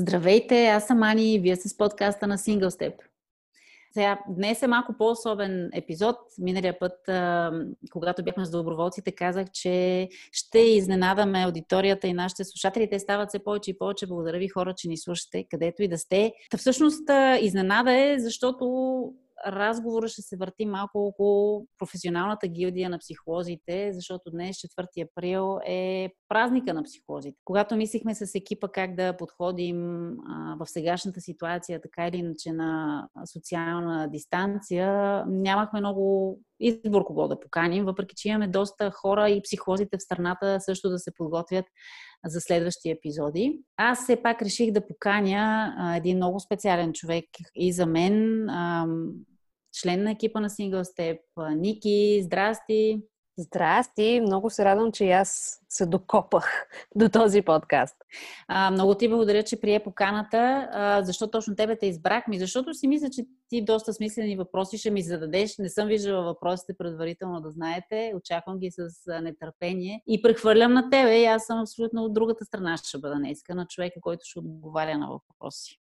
Здравейте, аз съм Ани и вие сте с подкаста на Single Step. Сега, днес е малко по-особен епизод. Миналия път, когато бяхме с доброволците, казах, че ще изненадаме аудиторията и нашите слушатели. Те стават все повече и повече. Благодаря ви хора, че ни слушате, където и да сте. Та всъщност изненада е, защото разговора ще се върти малко около професионалната гилдия на психолозите, защото днес, 4 април, е празника на психолозите. Когато мислихме с екипа как да подходим а, в сегашната ситуация, така или иначе на социална дистанция, нямахме много избор кого да поканим, въпреки че имаме доста хора и психолозите в страната също да се подготвят за следващи епизоди. Аз все пак реших да поканя а, един много специален човек и за мен, а, член на екипа на Single Step, Ники. Здрасти! Здрасти! Много се радвам, че аз се докопах до този подкаст. А, много ти благодаря, че прие поканата. А, защо точно тебе те избрах? Ми, защото си мисля, че ти доста смислени въпроси ще ми зададеш. Не съм виждала въпросите предварително да знаете. Очаквам ги с нетърпение. И прехвърлям на тебе. И аз съм абсолютно от другата страна ще бъда днеска на човека, който ще отговаря на въпроси.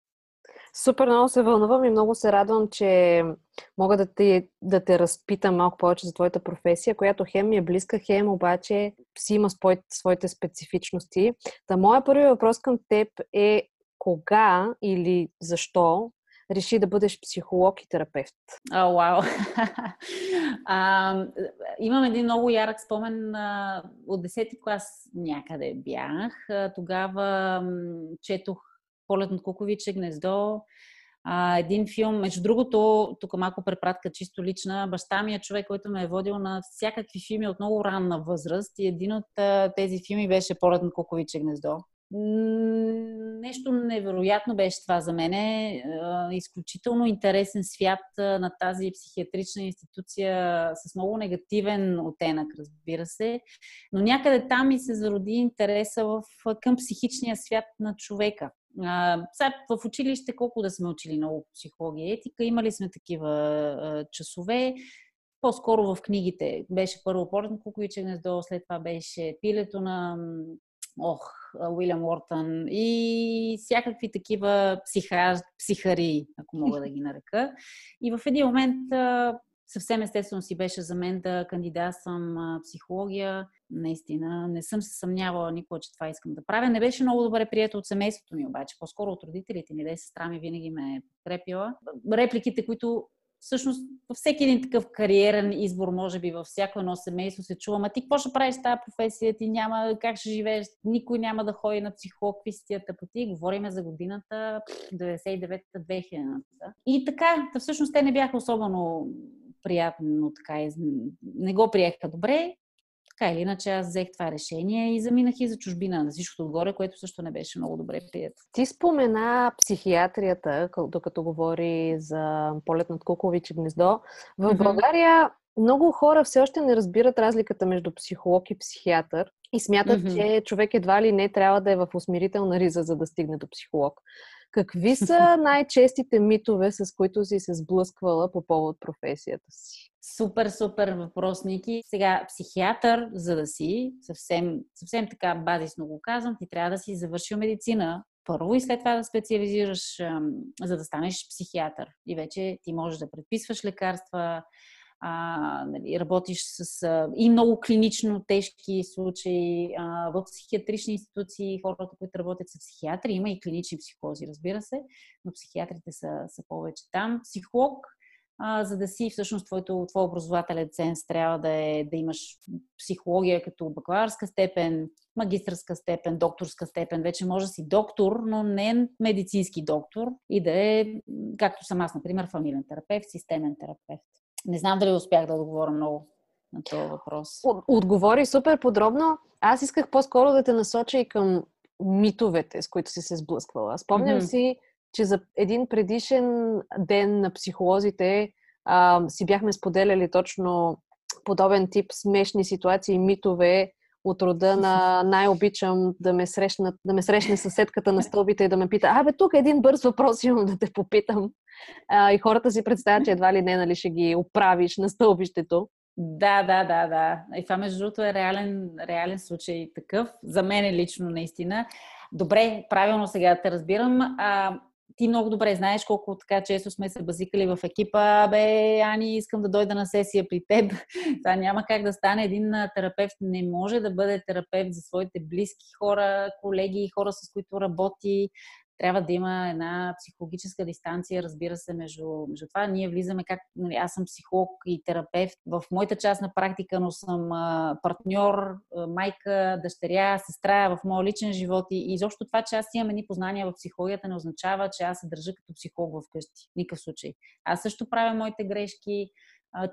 Супер много се вълнувам и много се радвам, че мога да те, да те разпитам малко повече за твоята професия, която хем ми е близка, хем обаче си има своите специфичности. Та моя първи въпрос към теб е кога или защо реши да бъдеш психолог и терапевт? О, oh, вау! wow. имам един много ярък спомен. От 10-ти клас някъде бях. Тогава четох Полет над куковиче гнездо. А, един филм, между другото, тук малко препратка чисто лична, баща ми е човек, който ме е водил на всякакви филми от много ранна възраст и един от а, тези филми беше Полет над куковиче гнездо. Нещо невероятно беше това за мене. Изключително интересен свят на тази психиатрична институция с много негативен оттенък, разбира се. Но някъде там ми се зароди интереса в, към психичния свят на човека. Сега в училище колко да сме учили много психология и етика, имали сме такива часове. По-скоро в книгите беше първо Портен Куковиче гнездо, след това беше Пилето на ох, Уилям Уортън и всякакви такива психа, психари, ако мога да ги нарека. И в един момент съвсем естествено си беше за мен да кандидатствам психология. Наистина, не съм се съмнявала никога, че това искам да правя. Не беше много добре прието от семейството ми, обаче, по-скоро от родителите ми, да сестра ми винаги ме е подкрепила. Репликите, които всъщност във всеки един такъв кариерен избор, може би във всяко едно семейство се чува, ма ти какво ще правиш тази професия, ти няма как ще живееш, никой няма да ходи на психолог, какви си тия тъпоти. Говориме за годината 99-та, 2000-та. И така, всъщност те не бяха особено приятно така, не го приеха добре. Така или иначе аз взех това решение и заминах и за чужбина на всичкото отгоре, което също не беше много добре прието. Ти спомена психиатрията, докато говори за полет над Кукович и гнездо. В mm-hmm. България много хора все още не разбират разликата между психолог и психиатър и смятат, mm-hmm. че човек едва ли не трябва да е в усмирителна риза, за да стигне до психолог. Какви са най-честите митове, с които си се сблъсквала по повод професията си? Супер, супер въпрос, Ники. Сега, психиатър, за да си, съвсем, съвсем така базисно го казвам, ти трябва да си завършил медицина първо и след това да специализираш, за да станеш психиатър. И вече ти можеш да предписваш лекарства, а, нали, работиш с а, и много клинично тежки случаи а, в психиатрични институции, хората, които работят с психиатри, има и клинични психолози, разбира се, но психиатрите са, са повече там. Психолог, а, за да си всъщност твоето, твой образователен ценз трябва да, е, да имаш психология като бакалавърска степен, магистрска степен, докторска степен. Вече може да си доктор, но не медицински доктор и да е, както съм аз, например, фамилен терапевт, системен терапевт. Не знам дали успях да отговоря много на този въпрос. Отговори супер подробно. Аз исках по-скоро да те насоча и към митовете, с които си се сблъсквала. Спомням mm-hmm. си, че за един предишен ден на психолозите а, си бяхме споделяли точно подобен тип смешни ситуации, митове от рода на най-обичам да ме, срещнат, да ме срещне съседката на стълбите и да ме пита, абе, тук един бърз въпрос имам да те попитам. А, и хората си представят, че едва ли не, нали, ще ги оправиш на стълбището. Да, да, да, да. И това, между другото, е реален, реален случай такъв. За мен е лично, наистина. Добре, правилно сега те разбирам. А, ти много добре знаеш колко така често сме се базикали в екипа. Бе, Ани, искам да дойда на сесия при теб. Това няма как да стане. Един терапевт не може да бъде терапевт за своите близки хора, колеги, хора, с които работи трябва да има една психологическа дистанция, разбира се, между, между това. Ние влизаме как... Нали, аз съм психолог и терапевт в моята част на практика, но съм а, партньор, а, майка, дъщеря, сестра в моя личен живот и изобщо това, че аз имам едни познания в психологията, не означава, че аз се държа като психолог вкъщи. Никакъв случай. Аз също правя моите грешки,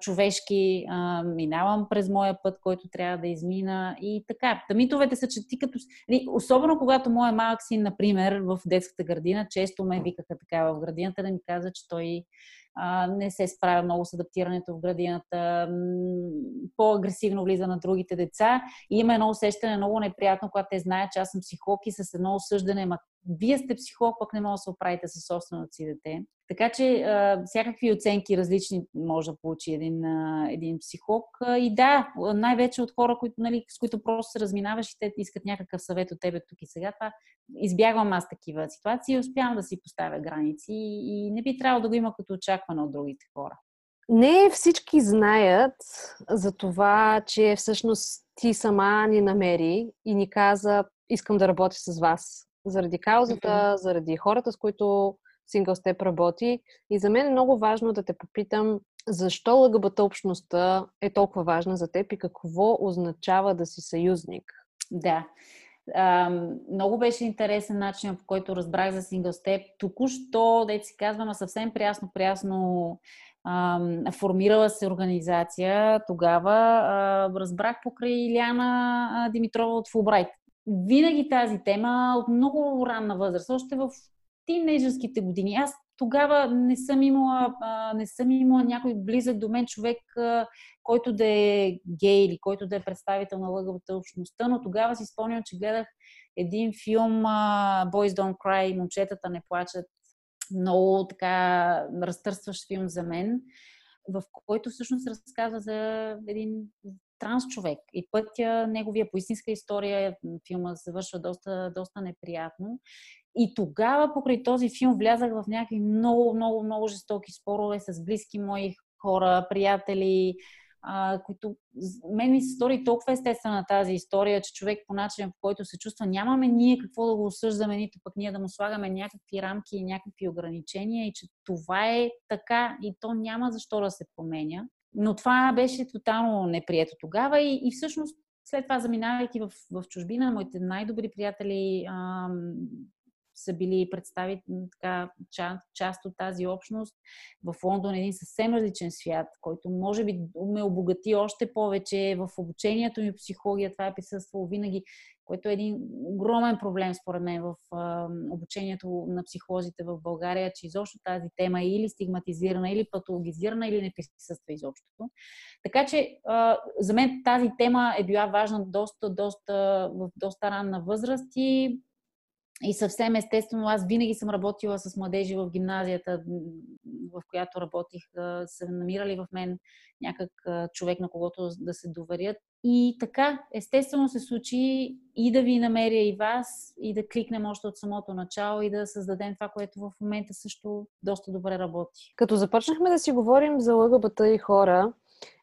човешки, а, минавам през моя път, който трябва да измина и така. Тамитовете са, че ти като... Нали, особено когато моя малък син, например, в детската градина, често ме викаха така в градината да ми каза, че той а, не се справя много с адаптирането в градината, по-агресивно влиза на другите деца и има едно усещане много неприятно, когато те знаят, че аз съм психолог и с едно осъждане, ма вие сте психолог, пък не може да се оправите със собственото си дете. Така че а, всякакви оценки различни може да получи един, а, един психолог. А, и да, най-вече от хора, които, нали, с които просто се разминаваш и те искат някакъв съвет от тебе тук и сега. Това избягвам аз такива ситуации и успявам да си поставя граници и не би трябвало да го има като очакване от другите хора. Не всички знаят за това, че всъщност ти сама ни намери и ни каза, искам да работя с вас. Заради каузата, mm-hmm. заради хората, с които Single Step работи. И за мен е много важно да те попитам, защо ЛГБТ общността е толкова важна за теб и какво означава да си съюзник? Да. Много беше интересен начин, по който разбрах за Single Step. Току-що, да си казвам, съвсем прясно-прясно формирала се организация тогава. Разбрах покрай Иляна Димитрова от Фулбрайт. Винаги тази тема от много ранна възраст, още в тинейджърските години. Аз тогава не съм имала, не съм имала някой близък до мен човек, който да е гей или който да е представител на лъгавата общността, но тогава си спомням, че гледах един филм Boys Don't Cry, момчетата не плачат, много така разтърсващ филм за мен, в който всъщност разказва за един транс човек и пътя, неговия по истинска история, филма завършва доста, доста неприятно. И тогава, покрай този филм, влязах в някакви много, много, много жестоки спорове с близки мои хора, приятели, а, които мен ми се стори толкова естествена тази история, че човек по начин, по който се чувства, нямаме ние какво да го осъждаме, нито пък ние да му слагаме някакви рамки и някакви ограничения и че това е така и то няма защо да се променя. Но това беше тотално неприето тогава и, и всъщност след това, заминавайки в, в чужбина, моите най-добри приятели ам, са били представи така, част, част от тази общност. В Лондон е един съвсем различен свят, който може би ме обогати още повече в обучението ми психология. Това е присъствало винаги, което е един огромен проблем според мен в а, обучението на психолозите в България, че изобщо тази тема е или стигматизирана, или патологизирана, или не присъства изобщо. Така че а, за мен тази тема е била важна доста, доста, в доста ранна възраст и и съвсем естествено, аз винаги съм работила с младежи в гимназията, в която работих, са намирали в мен някак човек, на когото да се доверят. И така, естествено се случи и да ви намеря и вас, и да кликнем още от самото начало и да създадем това, което в момента също доста добре работи. Като започнахме да си говорим за ЛГБТ и хора,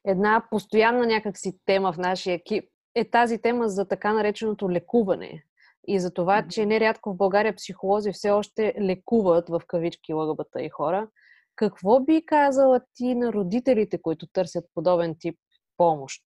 една постоянна някакси тема в нашия екип е тази тема за така нареченото лекуване и за това, че нерядко в България психолози все още лекуват в кавички ЛГБТ и хора. Какво би казала ти на родителите, които търсят подобен тип помощ?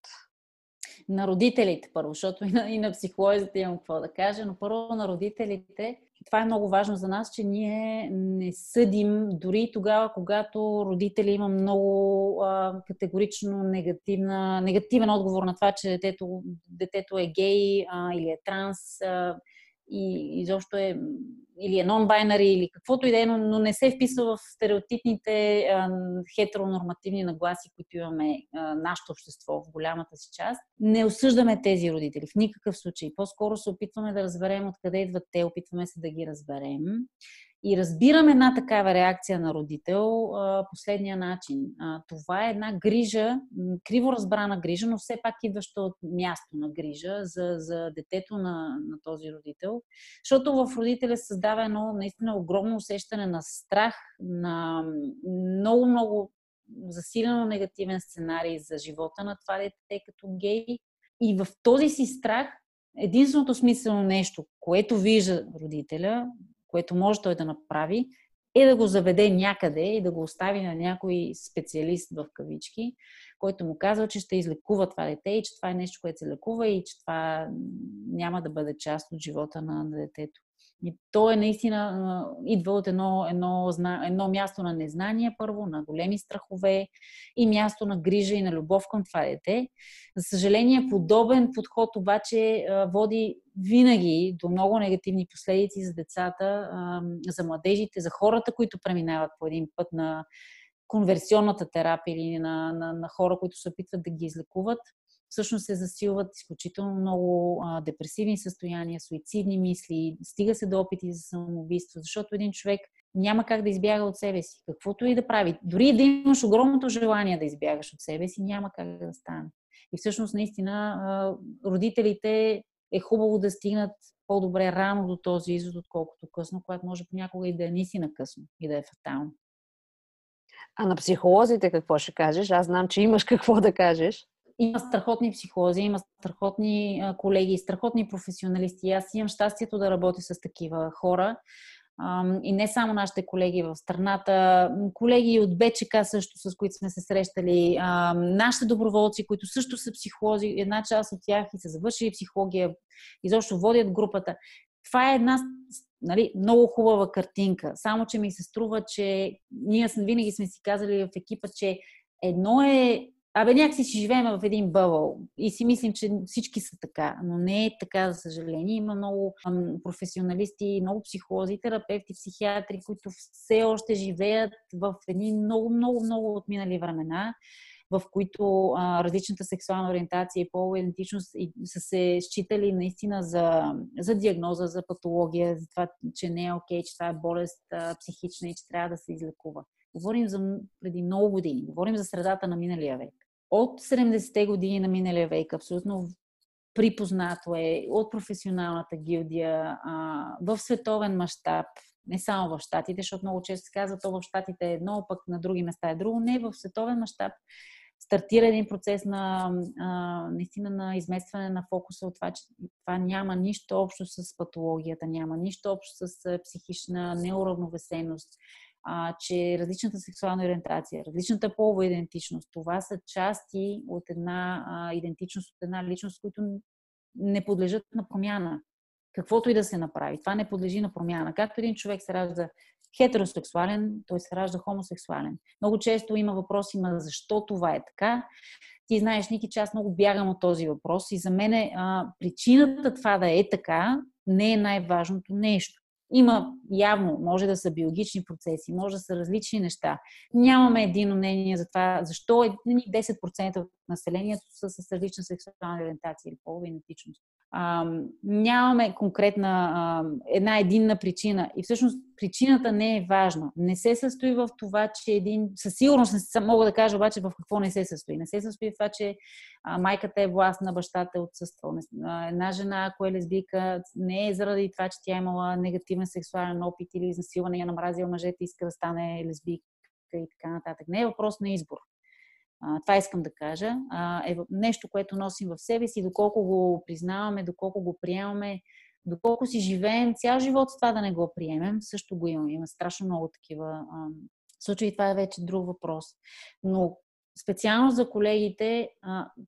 На родителите първо, защото и на, и на психолозите имам какво да кажа, но първо на родителите. Това е много важно за нас, че ние не съдим дори тогава, когато родители има много а, категорично негативна, негативен отговор на това, че детето, детето е гей а, или е транс. А, и изобщо е или е нон-байнари, или каквото и да е, но, не се вписва в стереотипните а, хетеронормативни нагласи, които имаме а, нашето общество в голямата си част. Не осъждаме тези родители в никакъв случай. По-скоро се опитваме да разберем откъде идват те, опитваме се да ги разберем. И разбирам една такава реакция на родител а, последния начин. А, това е една грижа, криво разбрана грижа, но все пак идваща от място на грижа за, за детето на, на този родител. Защото в родителя създава едно наистина огромно усещане на страх, на много-много засилено негативен сценарий за живота на това дете като гей. И в този си страх единственото смислено нещо, което вижда родителя, което може той да направи, е да го заведе някъде и да го остави на някой специалист в кавички, който му казва, че ще излекува това дете и че това е нещо, което се лекува и че това няма да бъде част от живота на детето. То е наистина, идва от едно, едно, едно място на незнание първо, на големи страхове и място на грижа и на любов към това дете. За съжаление, подобен подход обаче води винаги до много негативни последици за децата, за младежите, за хората, които преминават по един път на конверсионната терапия или на, на, на хора, които се опитват да ги излекуват всъщност се засилват изключително много а, депресивни състояния, суицидни мисли, стига се до опити за самоубийство, защото един човек няма как да избяга от себе си. Каквото и да прави. Дори да имаш огромното желание да избягаш от себе си, няма как да стане. И всъщност, наистина, а, родителите е хубаво да стигнат по-добре рано до този извод, отколкото късно, което може понякога и да е наистина късно и да е фатално. А на психолозите какво ще кажеш? Аз знам, че имаш какво да кажеш. Има страхотни психолози, има страхотни колеги, страхотни професионалисти. Аз имам щастието да работя с такива хора. И не само нашите колеги в страната, колеги от БЧК също, с които сме се срещали, нашите доброволци, които също са психолози, една част от тях и са завършили психология, изобщо водят групата. Това е една нали, много хубава картинка. Само, че ми се струва, че ние винаги сме си казали в екипа, че едно е Абе, някакси си живеем в един бъбъл и си мислим, че всички са така, но не е така, за съжаление. Има много професионалисти, много психолози, терапевти, психиатри, които все още живеят в едни много, много, много отминали времена, в които а, различната сексуална ориентация и полова идентичност са се считали наистина за, за диагноза, за патология, за това, че не е окей, че това е болест а, психична и че трябва да се излекува. Говорим за преди много години. Говорим за средата на миналия век. От 70-те години на миналия век абсолютно припознато е от професионалната гилдия а, в световен мащаб, не само в Штатите, защото много често се казва, то в Штатите е едно, пък на други места е друго. Не, в световен мащаб стартира един процес на а, наистина на изместване на фокуса от това, че това няма нищо общо с патологията, няма нищо общо с психична неуравновесеност, а, че различната сексуална ориентация, различната полова идентичност, това са части от една а, идентичност, от една личност, които не подлежат на промяна. Каквото и да се направи. Това не подлежи на промяна. Както един човек се ражда хетеросексуален, той се ражда хомосексуален. Много често има въпроси, ма защо това е така? Ти знаеш, Ники, че аз много бягам от този въпрос и за мен а, причината това да е така не е най-важното нещо. Има явно, може да са биологични процеси, може да са различни неща. Нямаме едино мнение за това, защо 10% от населението са с различна сексуална ориентация или полова идентичност нямаме конкретна а, една единна причина. И всъщност причината не е важна. Не се състои в това, че един... Със сигурност мога да кажа обаче в какво не се състои. Не се състои в това, че а, майката е властна, бащата е отсъствал. Една жена, ако е лесбийка, не е заради това, че тя е имала негативен сексуален опит или изнасилване, я намразила мъжете, иска да стане лесбийка и така нататък. Не е въпрос на избор. Това искам да кажа. Е нещо, което носим в себе си, доколко го признаваме, доколко го приемаме, доколко си живеем цял живот с това да не го приемем, също го имаме. Има страшно много такива случаи. Това е вече друг въпрос. Но специално за колегите,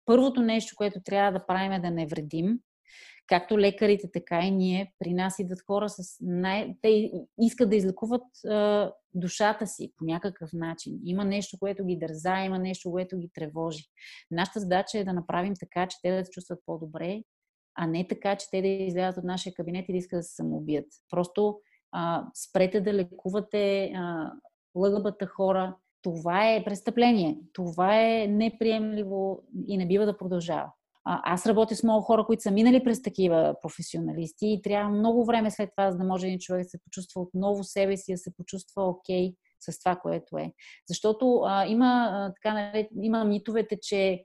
първото нещо, което трябва да правим е да не вредим, както лекарите, така и ние, при нас идват хора с най... Те искат да излекуват а, душата си по някакъв начин. Има нещо, което ги дърза, има нещо, което ги тревожи. Нашата задача е да направим така, че те да се чувстват по-добре, а не така, че те да излязат от нашия кабинет и да искат да се самоубият. Просто а, спрете да лекувате а, лъгъбата хора. Това е престъпление. Това е неприемливо и не бива да продължава. Аз работя с много хора, които са минали през такива професионалисти и трябва много време след това, за да може един човек да се почувства отново себе си, да се почувства окей okay с това, което е. Защото а, има, а, така, има митовете, че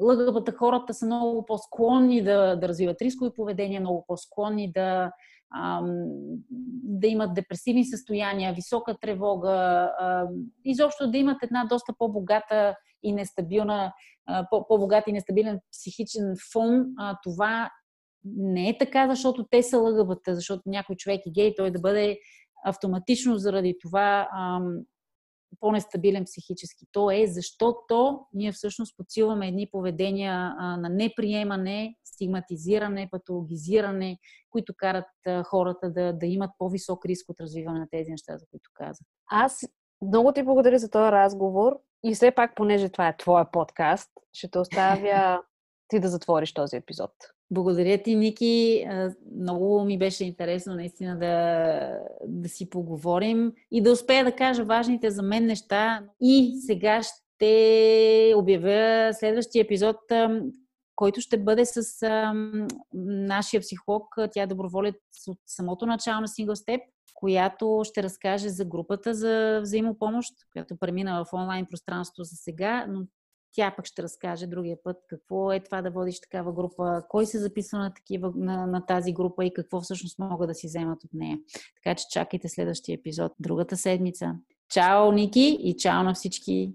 лъгъбата хората са много по-склонни да, да развиват рискови поведения, много по-склонни да, да имат депресивни състояния, висока тревога, изобщо да имат една доста по-богата и нестабилна, по-богат и нестабилен психичен фон. Това не е така, защото те са лъгъбата, защото някой човек е гей, той да бъде автоматично заради това по-нестабилен психически. То е защото ние всъщност подсилваме едни поведения на неприемане, стигматизиране, патологизиране, които карат хората да, да имат по-висок риск от развиване на тези неща, за които казах. Аз много ти благодаря за този разговор и все пак, понеже това е твоя подкаст, ще те оставя ти да затвориш този епизод. Благодаря ти, Ники. Много ми беше интересно наистина да, да си поговорим и да успея да кажа важните за мен неща. И сега ще обявя следващия епизод, който ще бъде с а, нашия психолог. Тя е доброволец от самото начало на Single Step, която ще разкаже за групата за взаимопомощ, която премина в онлайн пространство за сега, но тя пък ще разкаже другия път какво е това да водиш такава група, кой се записва на, такива, на, на тази група и какво всъщност могат да си вземат от нея. Така че чакайте следващия епизод другата седмица. Чао, Ники, и чао на всички